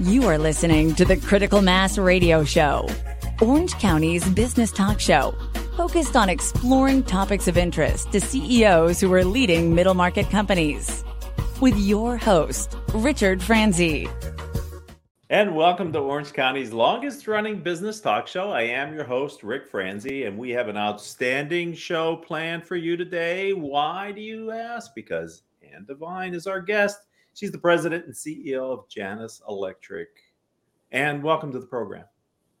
You are listening to the Critical Mass Radio Show, Orange County's business talk show, focused on exploring topics of interest to CEOs who are leading middle market companies. With your host, Richard Franzi. And welcome to Orange County's longest running business talk show. I am your host, Ric Franzi, and we have an outstanding show planned for you today. Why do you ask? Because Anne Devine is our guest. She's the president and CEO of Janus Electric. And welcome to the program.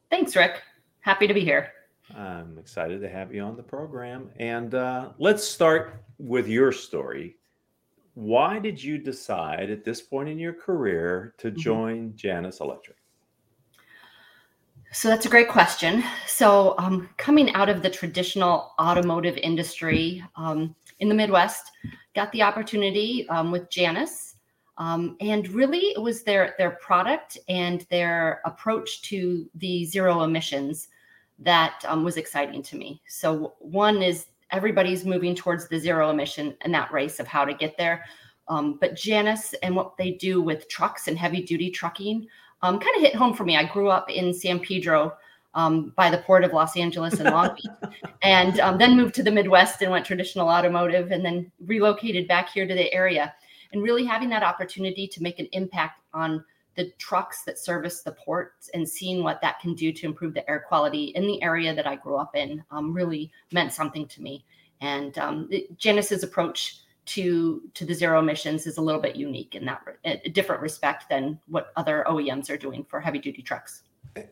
Thanks, Ric. Happy to be here. I'm excited to have you on the program. And uh, let's start with your story. Why did you decide at this point in your career to mm-hmm. join mm-hmm. Janus Electric? So that's a great question. So, um, coming out of the traditional automotive industry um, in the Midwest, got the opportunity um, with Janus um, and really, it was their their product and their approach to the zero emissions that um, was exciting to me. So one is everybody's moving towards the zero emission and that race of how to get there. Um, but Janus and what they do with trucks and heavy duty trucking um, kind of hit home for me. I grew up in San Pedro. Um, by the port of Los Angeles and Long Beach, and um, then moved to the Midwest and went traditional automotive, and then relocated back here to the area and really having that opportunity to make an impact on the trucks that service the ports and seeing what that can do to improve the air quality in the area that I grew up in um, really meant something to me. And um, Janus's approach to to the zero emissions is a little bit unique in that a different respect than what other OEMs are doing for heavy duty trucks.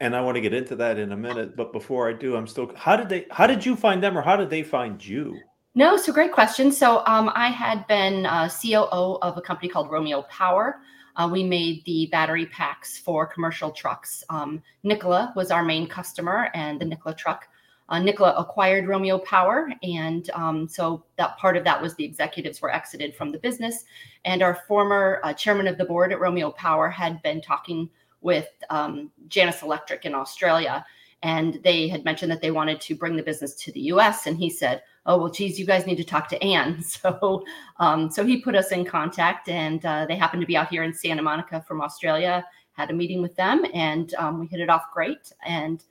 And I want to get into that in a minute, but before I do, I'm still. How did they? How did you find them, or how did they find you? No, so great question. So um, I had been uh, COO of a company called Romeo Power. Uh, we made the battery packs for commercial trucks. Um, Nikola was our main customer, and the Nikola truck. Uh, Nikola acquired Romeo Power, and um, so that part of that was the executives were exited from the business. And our former uh, chairman of the board at Romeo Power had been talking with um, Janus Electric in Australia, and they had mentioned that they wanted to bring the business to the U.S. And he said, oh well geez you guys need to talk to anne so um, so he put us in contact and uh, they happened to be out here in santa monica from australia had a meeting with them and um, we hit it off great and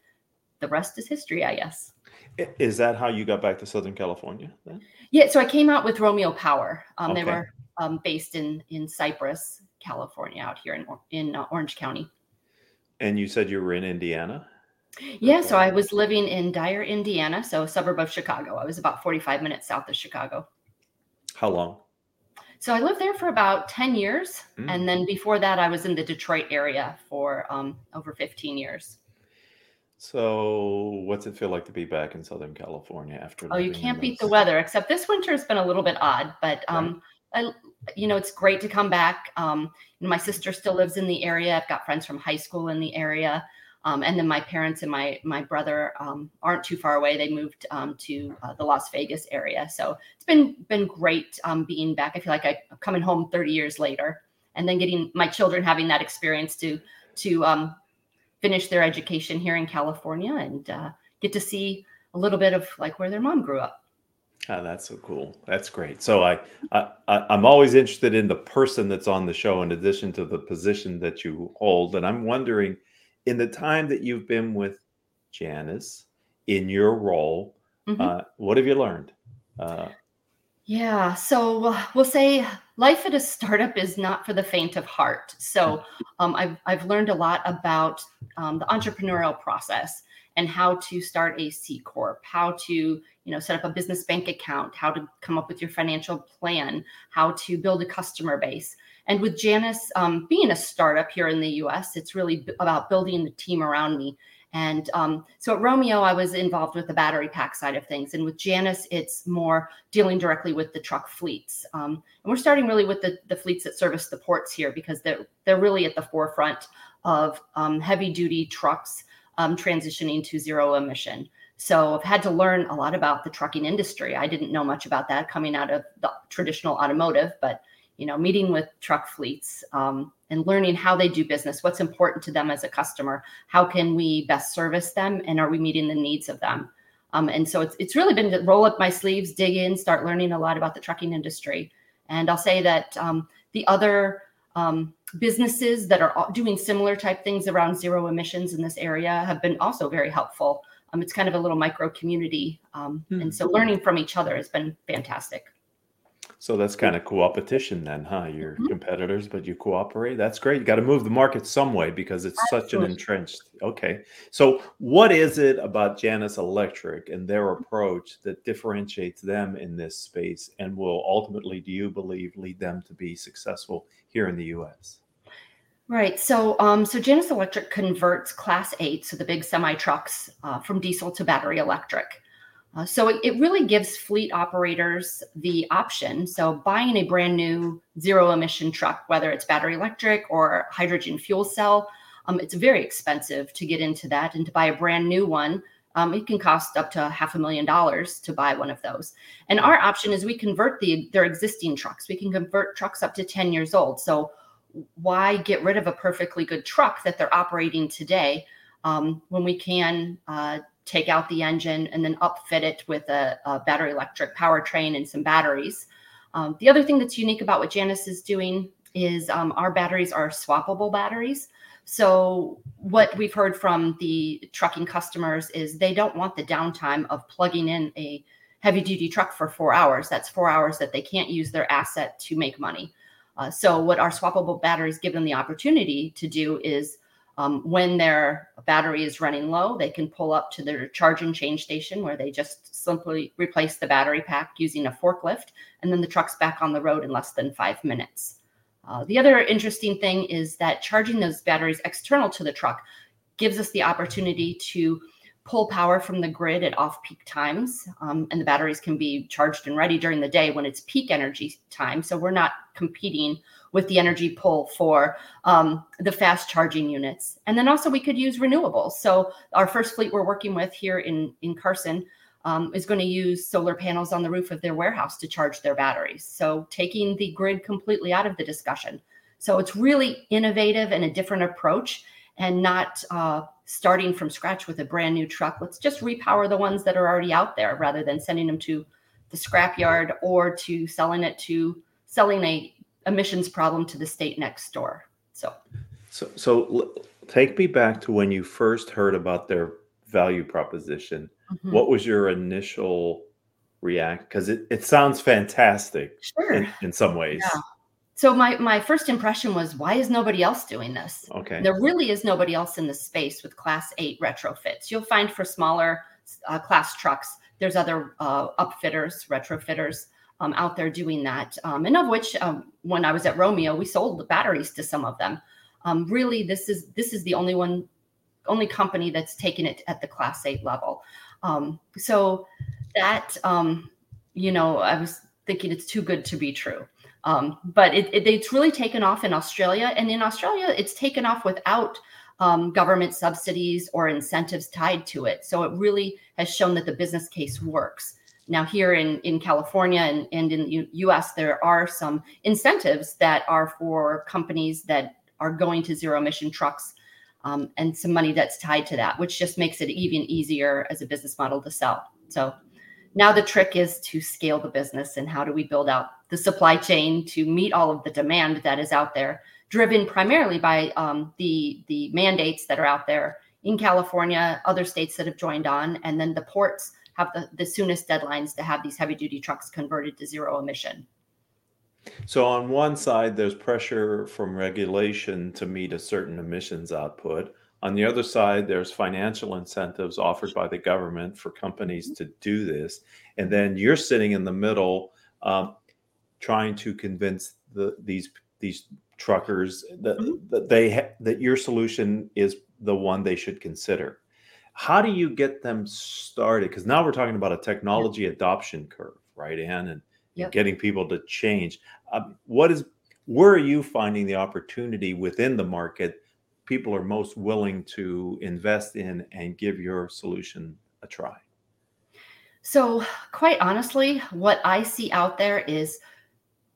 the rest is history i guess. Is that how you got back to southern california then? yeah so i came out with romeo power. Um, okay. they were um, based in in cypress california out here in, in uh, orange county. And you said you were in indiana yeah, so I was living in Dyer, Indiana, so a suburb of Chicago. I was about 45 minutes south of Chicago. How long? So I lived there for about 10 years. Mm. And then before that, I was in the Detroit area for um, over 15 years. So, what's it feel like to be back in Southern California after? Oh, you can't beat the weather, except this winter has been a little bit odd, but um, right. I, you know, it's great to come back. Um, my sister still lives in the area. I've got friends from high school in the area. Um, and then my parents and my my brother um, aren't too far away. They moved um, to uh, the Las Vegas area, so it's been been great um, being back. I feel like I'm coming home 30 years later, and then getting my children having that experience to to um, finish their education here in California and uh, get to see a little bit of like where their mom grew up. Oh, that's so cool. That's great. So I, I I'm always interested in the person that's on the show in addition to the position that you hold, and I'm wondering in the time that you've been with Janus in your role, mm-hmm. uh, what have you learned? Uh, yeah, so we'll say life at a startup is not for the faint of heart. So um, I've I've learned a lot about um, the entrepreneurial process and how to start a C corp, how to you know set up a business bank account, how to come up with your financial plan, how to build a customer base. And with Janus um, being a startup here in the US, it's really b- about building the team around me. And um, so at Romeo, I was involved with the battery pack side of things. And with Janus, it's more dealing directly with the truck fleets. Um, and we're starting really with the, the fleets that service the ports here because they're, they're really at the forefront of um, heavy duty trucks um, transitioning to zero emission. So I've had to learn a lot about the trucking industry. I didn't know much about that coming out of the traditional automotive, but you know, meeting with truck fleets um, and learning how they do business, what's important to them as a customer, how can we best service them, and are we meeting the needs of them? Um, and so it's it's really been to roll up my sleeves, dig in, start learning a lot about the trucking industry. And I'll say that um, the other um, businesses that are doing similar type things around zero emissions in this area have been also very helpful. Um, it's kind of a little micro community. Um, mm-hmm. And so learning from each other has been fantastic. So that's kind of co-opetition then, huh? You're mm-hmm. competitors, but you cooperate. That's great. You got to move the market some way because it's Absolutely. such an entrenched. Okay. So what is it about Janus Electric and their approach that differentiates them in this space and will ultimately, do you believe, lead them to be successful here in the US? Right. So, um, so Janus Electric converts Class Eight, so the big semi trucks, uh, from diesel to battery electric. Uh, so it, it, really gives fleet operators the option. So buying a brand new zero emission truck, whether it's battery electric or hydrogen fuel cell, um, it's very expensive to get into that. And to buy a brand new one, um, it can cost up to half a million dollars to buy one of those. And our option is we convert the their existing trucks. We can convert trucks up to 10 years old. So why get rid of a perfectly good truck that they're operating today um, when we can uh, take out the engine and then upfit it with a, a battery electric powertrain and some batteries. Um, the other thing that's unique about what Janus is doing is um, our batteries are swappable batteries. So, what we've heard from the trucking customers is they don't want the downtime of plugging in a heavy duty truck for four hours. That's four hours that they can't use their asset to make money. Uh, so, what our swappable batteries give them the opportunity to do is um, when their battery is running low, they can pull up to their charge and change station where they just simply replace the battery pack using a forklift, and then the truck's back on the road in less than five minutes. Uh, the other interesting thing is that charging those batteries external to the truck gives us the opportunity to pull power from the grid at off peak times. Um, and the batteries can be charged and ready during the day when it's peak energy time. So we're not competing with the energy pull for um, the fast charging units. And then also we could use renewables. So our first fleet we're working with here in, in Carson um, is going to use solar panels on the roof of their warehouse to charge their batteries. So taking the grid completely out of the discussion. So it's really innovative and a different approach and not uh, starting from scratch with a brand new truck. Let's just repower the ones that are already out there rather than sending them to the scrapyard or to selling it to selling a emissions problem to the state next door. So, so, so take me back to when you first heard about their value proposition. Mm-hmm. What was your initial react? Because it, it sounds fantastic sure. in, in some ways. Yeah. So my my first impression was, why is nobody else doing this? Okay. There really is nobody else in the space with Class Eight retrofits. You'll find for smaller uh, class trucks, there's other uh, upfitters, retrofitters um, out there doing that, um, and of which um, when I was at Romeo, we sold the batteries to some of them. Um, really, this is this is the only one, only company that's taken it at the Class Eight level. Um, so that um, you know, I was thinking it's too good to be true. But it, it, it's really taken off in Australia, and in Australia, it's taken off without um, government subsidies or incentives tied to it. So it really has shown that the business case works. Now, here in, in California and, and in the US, there are some incentives that are for companies that are going to zero emission trucks um, and some money that's tied to that, which just makes it even easier as a business model to sell. So now the trick is to scale the business and how do we build out the supply chain to meet all of the demand that is out there, driven primarily by um, the, the mandates that are out there in California, other states that have joined on, and then the ports have the, the soonest deadlines to have these heavy duty trucks converted to zero emission. So, on one side, there's pressure from regulation to meet a certain emissions output. On the other side, there's financial incentives offered by the government for companies to do this. And then you're sitting in the middle, um, trying to convince the, these these truckers that, mm-hmm. that they ha- that your solution is the one they should consider how do you get them started? Because now we're talking about a technology adoption curve right anne and yep. getting people to change. Um, what is where are you finding the opportunity within the market people are most willing to invest in and give your solution a try? So quite honestly what i see out there is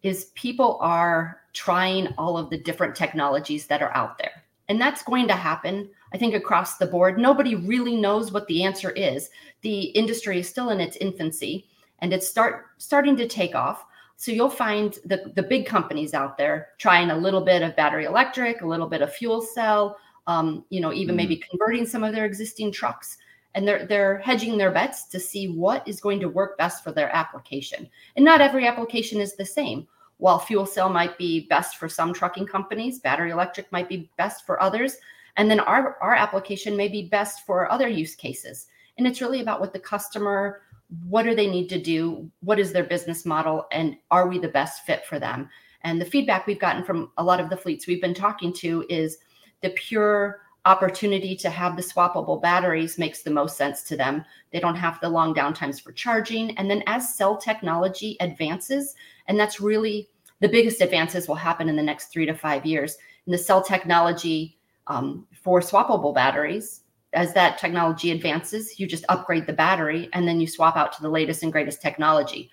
is people are trying all of the different technologies that are out there and that's going to happen I think across the board, nobody really knows what the answer is. The industry is still in its infancy and it's start starting to take off. So you'll find the, the big companies out there trying a little bit of battery electric, a little bit of fuel cell, um, you know, even mm maybe converting some of their existing trucks. And they're they're hedging their bets to see what is going to work best for their application. And not every application is the same. While fuel cell might be best for some trucking companies, battery electric might be best for others. And then our, our application may be best for other use cases. And it's really about what the customer what do they need to do? What is their business model? And are we the best fit for them? And the feedback we've gotten from a lot of the fleets we've been talking to is the pure opportunity to have the swappable batteries makes the most sense to them. They don't have the long downtimes for charging. And then as cell technology advances and that's really the biggest advances will happen in the next three to five years in the cell technology um, for swappable batteries as that technology advances, you just upgrade the battery and then you swap out to the latest and greatest technology.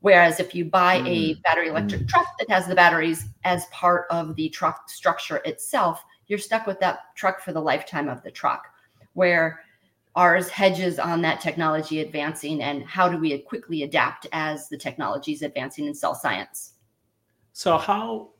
Whereas if you buy mm. a battery electric mm. truck that has the batteries as part of the truck structure itself, you're stuck with that truck for the lifetime of the truck. Where ours hedges on that technology advancing and how do we quickly adapt as the technology is advancing in cell science. So, how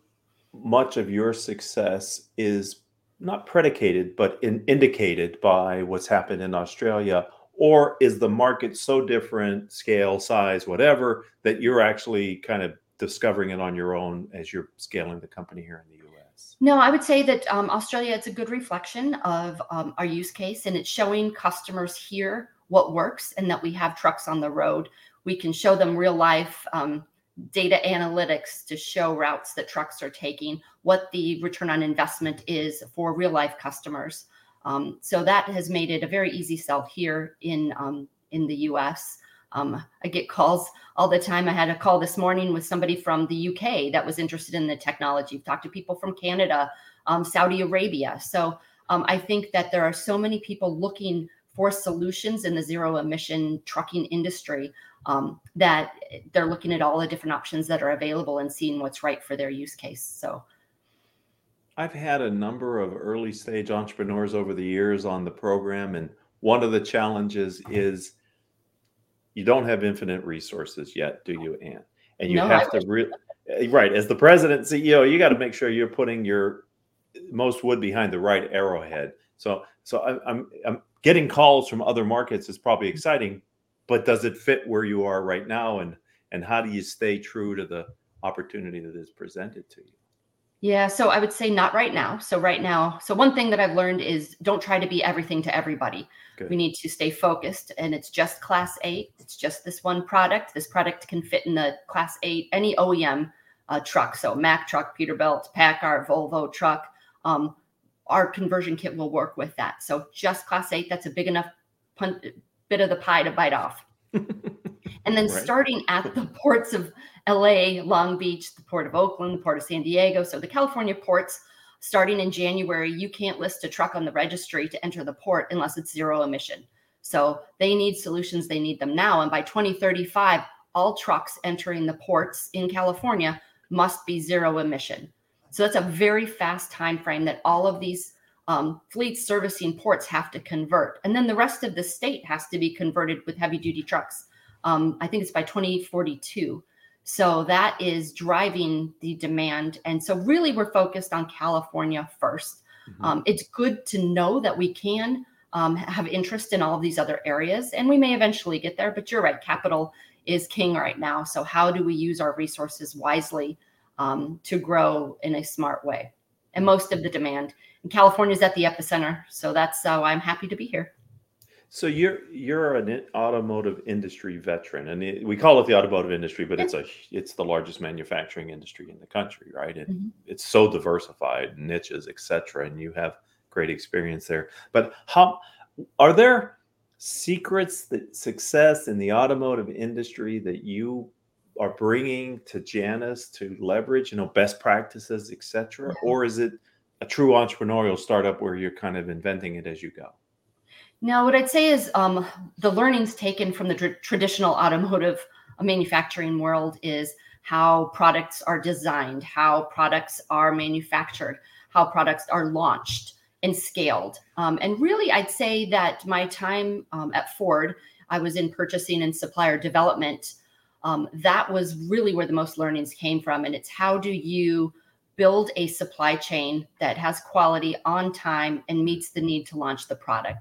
much of your success is not predicated, but in, indicated by what's happened in Australia? Or is the market so different, scale, size, whatever, that you're actually kind of discovering it on your own as you're scaling the company here in the US? No, I would say that um, Australia, it's a good reflection of um, our use case and it's showing customers here what works and that we have trucks on the road. We can show them real life um, data analytics to show routes that trucks are taking, what the return on investment is for real life customers. Um, so that has made it a very easy sell here in um, in the U.S. Um, I get calls all the time. I had a call this morning with somebody from the UK that was interested in the technology. I've talked to people from Canada, um, Saudi Arabia. So um, I think that there are so many people looking for solutions in the zero emission trucking industry um, that they're looking at all the different options that are available and seeing what's right for their use case. So I've had a number of early stage entrepreneurs over the years on the program, and one of the challenges is you don't have infinite resources yet, do you, Anne? And you no, have I to really right as the president CEO, you got to make sure you're putting your most wood behind the right arrowhead. So, so I'm, I'm, I'm getting calls from other markets is probably exciting, but does it fit where you are right now? And and how do you stay true to the opportunity that is presented to you? Yeah so i would say not right now. So right now so one thing that i've learned is don't try to be everything to everybody. Good. we need to stay focused and it's just class 8 it's just this one product. This product can fit in the class 8 any oem uh, truck. So mack truck peterbilt packard volvo truck um, our conversion kit will work with that. So just class 8 that's a big enough pun- bit of the pie to bite off. and then right. starting at the ports of LA, Long Beach, the port of Oakland, the port of San Diego. So the California ports, starting in January, you can't list a truck on the registry to enter the port unless it's zero emission. So they need solutions, they need them now. And by 2035, all trucks entering the ports in California must be zero emission. So that's a very fast time frame that all of these um, fleets servicing ports have to convert. And then the rest of the state has to be converted with heavy duty trucks. Um, I think it's by 2042. So that is driving the demand. And so, really, we're focused on California 1st mm-hmm. um, it's good to know that we can um, have interest in all of these other areas, and we may eventually get there. But you're right, capital is king right now. So, how do we use our resources wisely um, to grow in a smart way? And most of the demand and California is at the epicenter. So that's uh, why I'm happy to be here. So you're you're an automotive industry veteran, and it, we call it the automotive industry, but it's a it's the largest manufacturing industry in the country, right? And mm-hmm. it's so diversified, niches, etc. And you have great experience there. But how are there secrets that success in the automotive industry that you are bringing to Janus to leverage, you know, best practices, etc. Mm-hmm. Or is it a true entrepreneurial startup where you're kind of inventing it as you go? Now, what I'd say is um, the learnings taken from the tr- traditional automotive manufacturing world is how products are designed, how products are manufactured, how products are launched and scaled. Um, and really, I'd say that my time um, at Ford, I was in purchasing and supplier development. um, that was really where the most learnings came from. And it's how do you build a supply chain that has quality on time and meets the need to launch the product.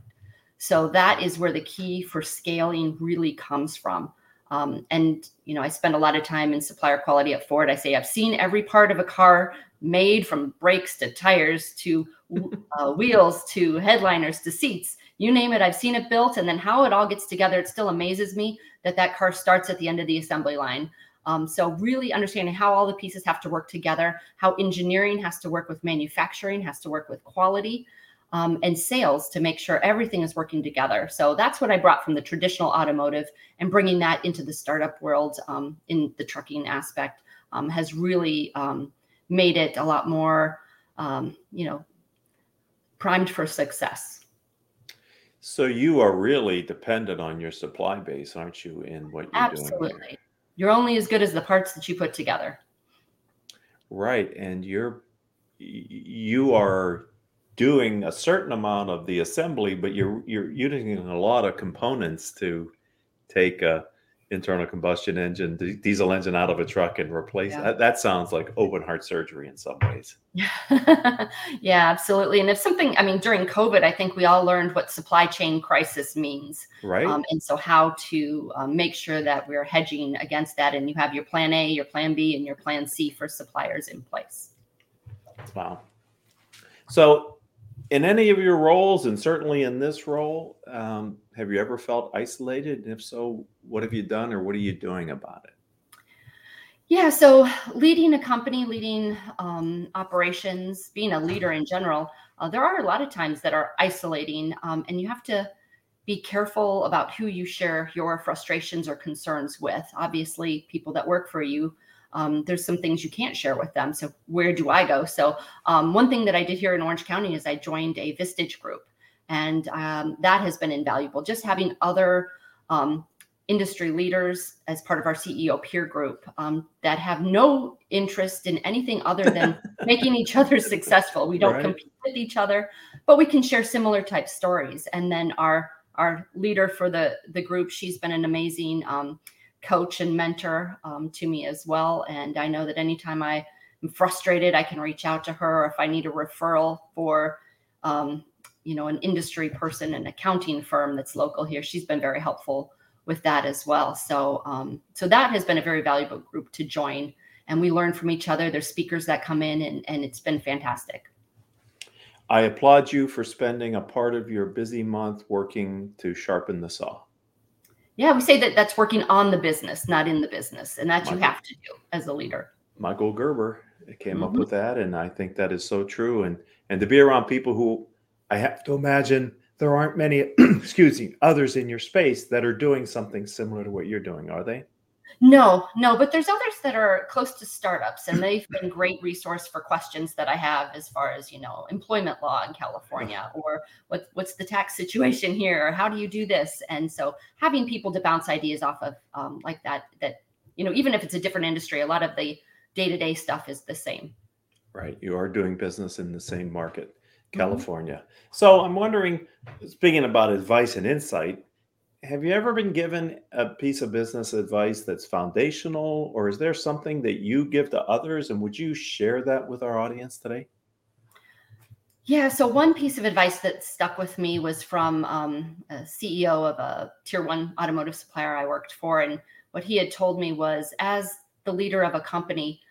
So that is where the key for scaling really comes from. Um, and you know, I spend a lot of time in supplier quality at Ford. I say I've seen every part of a car made from brakes to tires to uh, wheels to headliners to seats. You name it, I've seen it built. And then how it all gets together, it still amazes me that that car starts at the end of the assembly line. Um, so really understanding how all the pieces have to work together, how engineering has to work with manufacturing, has to work with quality, um, and sales to make sure everything is working together. So that's what I brought from the traditional automotive and bringing that into the startup world um, in the trucking aspect um, has really um, made it a lot more, um, you know, primed for success. So you are really dependent on your supply base, aren't you, in what you're Absolutely. doing? You're only as good as the parts that you put together. Right, and you're you are doing a certain amount of the assembly, but you're you're using a lot of components to take a internal combustion engine, diesel engine out of a truck and replace yeah. that. That sounds like open heart surgery in some ways. yeah, absolutely. And if something, I mean, during COVID, I think we all learned what supply chain crisis means. Right. Um, and so how to um, make sure that we're hedging against that. And you have your plan A, your plan B, and your plan C for suppliers in place. Wow. So in any of your roles, and certainly in this role, um, have you ever felt isolated? And if so, what have you done or what are you doing about it? Yeah, so leading a company, leading um, operations, being a leader in general, uh, there are a lot of times that are isolating, um, and you have to be careful about who you share your frustrations or concerns with. Obviously, people that work for you um, there's some things you can't share with them. So where do I go? So um, one thing that I did here in Orange County is I joined a Vistage group, and um, that has been invaluable. Just having other um, industry leaders as part of our CEO peer group um, that have no interest in anything other than making each other successful. We don't right. compete with each other, but we can share similar type stories. And then our our leader for the the group, she's been an amazing um, coach and mentor um, to me as well. And I know that anytime I am frustrated, I can reach out to her. If I need a referral for, um, you know, an industry person, an accounting firm that's local here, she's been very helpful with that as well. So, um, so that has been a very valuable group to join, and we learn from each other. There's speakers that come in, and and it's been fantastic. I applaud you for spending a part of your busy month working to sharpen the saw. Yeah, we say that that's working on the business, not in the business, and that Michael, you have to do as a leader. Michael Gerber came mm-hmm. up with that, and I think that is so true. And and to be around people who I have to imagine there aren't many, excuse me, others in your space that are doing something similar to what you're doing, are they? No, no, but there's others that are close to startups, and they've been great resource for questions that I have as far as you know employment law in California, or what what's the tax situation here, or how do you do this? And so having people to bounce ideas off of um, like that, that you know, even if it's a different industry, a lot of the day to day stuff is the same. Right, you are doing business in the same market, mm-hmm. California. Mm-hmm. So I'm wondering, speaking about advice and insight have you ever been given a piece of business advice that's foundational, or is there something that you give to others? And would you share that with our audience today? Yeah, so one piece of advice that stuck with me was from um, a CEO of a tier one automotive supplier I worked for. And what he had told me was as the leader of a company,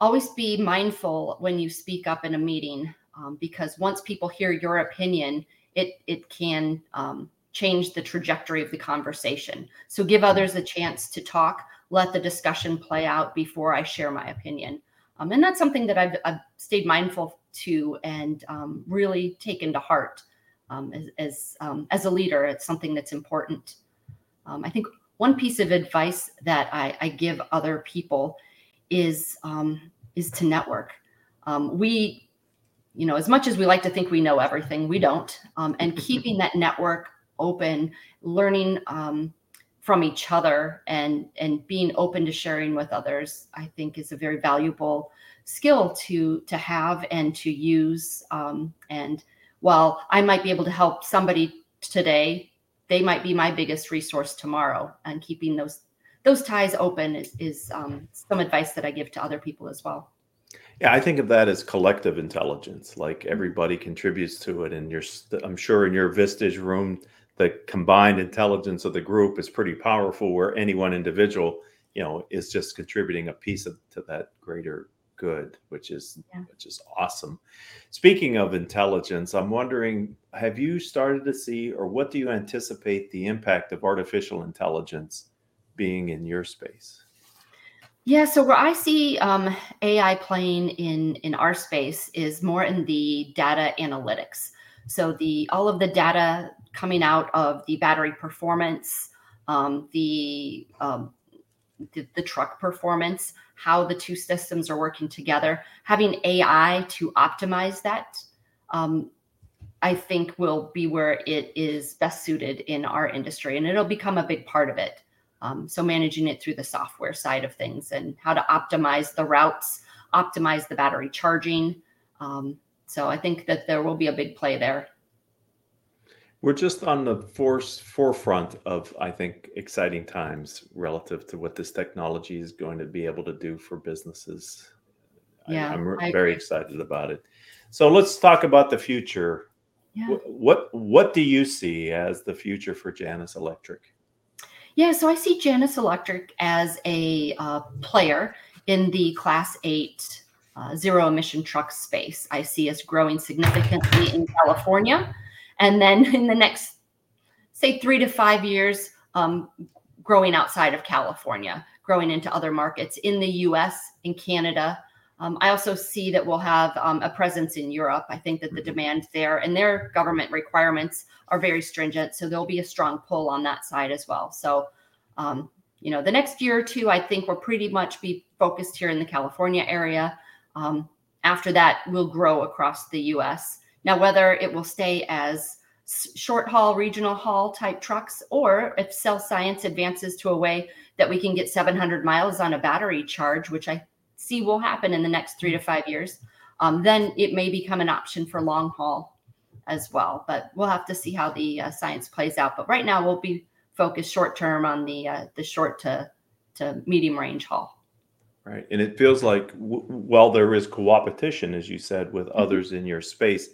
always be mindful when you speak up in a meeting, um, because once people hear your opinion, it, it can um, change the trajectory of the conversation. So give others a chance to talk, let the discussion play out before I share my opinion. Um, and that's something that I've, I've stayed mindful to and um, really taken to heart um, as as, um, as, a leader. It's something that's important. Um, I think one piece of advice that I, I give other people is um, is to network. we, you know, as much as we like to think we know everything, we don't. and keeping that network open, learning um, from each other, and and being open to sharing with others, I think is a very valuable skill to to have and to use. Um, and while I might be able to help somebody today, they might be my biggest resource tomorrow. And keeping those those ties open is, is um, some advice that I give to other people as well. Yeah, I think of that as collective intelligence. Like everybody contributes to it, and you're. I'm sure in your Vistage room, the combined intelligence of the group is pretty powerful. Where any one individual, you know, is just contributing a piece of, to that greater good, which is yeah. which is awesome. Speaking of intelligence, I'm wondering, have you started to see, or what do you anticipate the impact of artificial intelligence being in your space? Yeah, so where I see um, AI playing in in our space is more in the data analytics. So the all of the data coming out of the battery performance, um, the, um, the the truck performance, how the two systems are working together, having AI to optimize that. Um, I think will be where it is best suited in our industry, and it'll become a big part of it. Um, so managing it through the software side of things and how to optimize the routes, optimize the battery charging. Um, so I think that there will be a big play there. We're just on the force forefront of, I think, exciting times relative to what this technology is going to be able to do for businesses. Yeah, I, am very excited about it. So let's talk about the future. Yeah. What, what what do you see as the future for Janus Electric? Yeah, so I see Janus Electric as a uh, player in the Class 8 uh, zero emission truck space. I see us growing significantly in California. And then in the next, say, three to five years, um, growing outside of California, growing into other markets in the US, in Canada. Um, I also see that we'll have um, a presence in Europe. I think that the mm-hmm. demand there and their government requirements are very stringent. So there'll be a strong pull on that side as well. So, um, you know, the next year or two, I think we'll pretty much be focused here in the California area. Um, after that, we'll grow across the US. Now, whether it will stay as short haul, regional haul type trucks, or if Cell Science advances to a way that we can get 700 miles on a battery charge, which I see will happen in the next three to five years, um, then it may become an option for long haul as well. But we'll have to see how the uh, science plays out. But right now, we'll be focused short term on the uh, the short to to medium range haul. Right, and it feels like w- while there is coopetition, as you said, with mm-hmm. others in your space,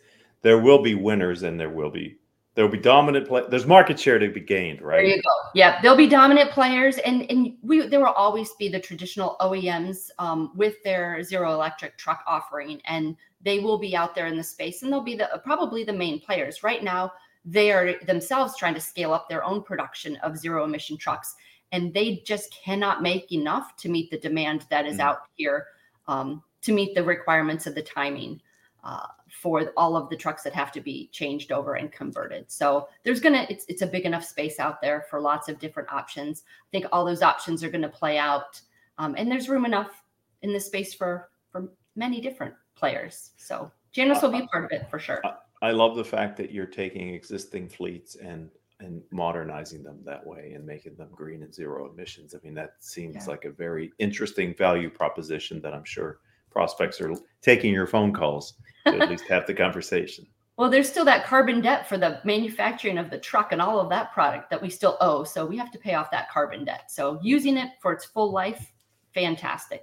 there will be winners and there will be there will be dominant play. There's market share to be gained, right? There you go. Yeah, there'll be dominant players, and and we there will always be the traditional OEMs um, with their zero electric truck offering, and they will be out there in the space, and they'll be the probably the main players. Right now, they are themselves trying to scale up their own production of zero emission trucks, and they just cannot make enough to meet the demand that is mm. out here um, to meet the requirements of the timing. Uh, for all of the trucks that have to be changed over and converted. So there's gonna it's it's a big enough space out there for lots of different options. I think all those options are going to play out, um, and there's room enough in this space for for many different players. So Janus will be part of it for sure. I love the fact that you're taking existing fleets and and modernizing them that way and making them green and zero emissions. I mean, that seems yeah. like a very interesting value proposition that I'm sure prospects are taking your phone calls to at least have the conversation. Well, there's still that carbon debt for the manufacturing of the truck and all of that product that we still owe. So we have to pay off that carbon debt. So using it for its full life, fantastic.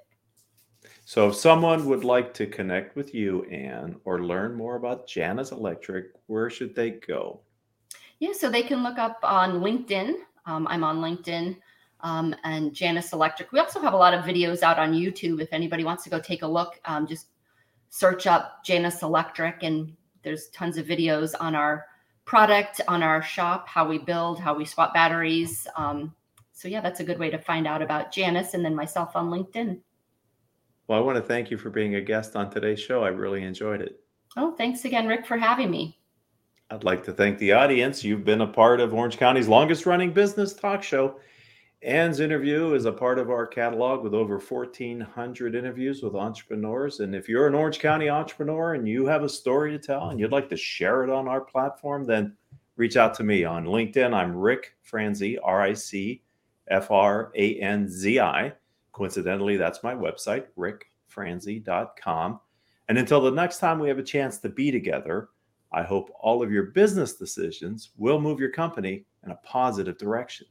So if someone would like to connect with you, Anne, or learn more about Janus Electric, where should they go? Yeah, so they can look up on LinkedIn. Um, I'm on LinkedIn um, and Janus Electric. We also have a lot of videos out on YouTube. If anybody wants to go take a look, um, just search up Janus Electric, and there's tons of videos on our product, on our shop, how we build, how we swap batteries. Um, so yeah, that's a good way to find out about Janus and then myself on LinkedIn. Well, I want to thank you for being a guest on today's show. I really enjoyed it. Oh, thanks again, Ric, for having me. I'd like to thank the audience. You've been a part of Orange County's longest running business talk show. Anne's interview is a part of our catalog with over 1,400 interviews with entrepreneurs. And if you're an Orange County entrepreneur and you have a story to tell and you'd like to share it on our platform, then reach out to me on LinkedIn. I'm Ric Franzi, R I C F R A N Z I. Coincidentally, that's my website, ricfranzi.com. And until the next time we have a chance to be together, I hope all of your business decisions will move your company in a positive direction.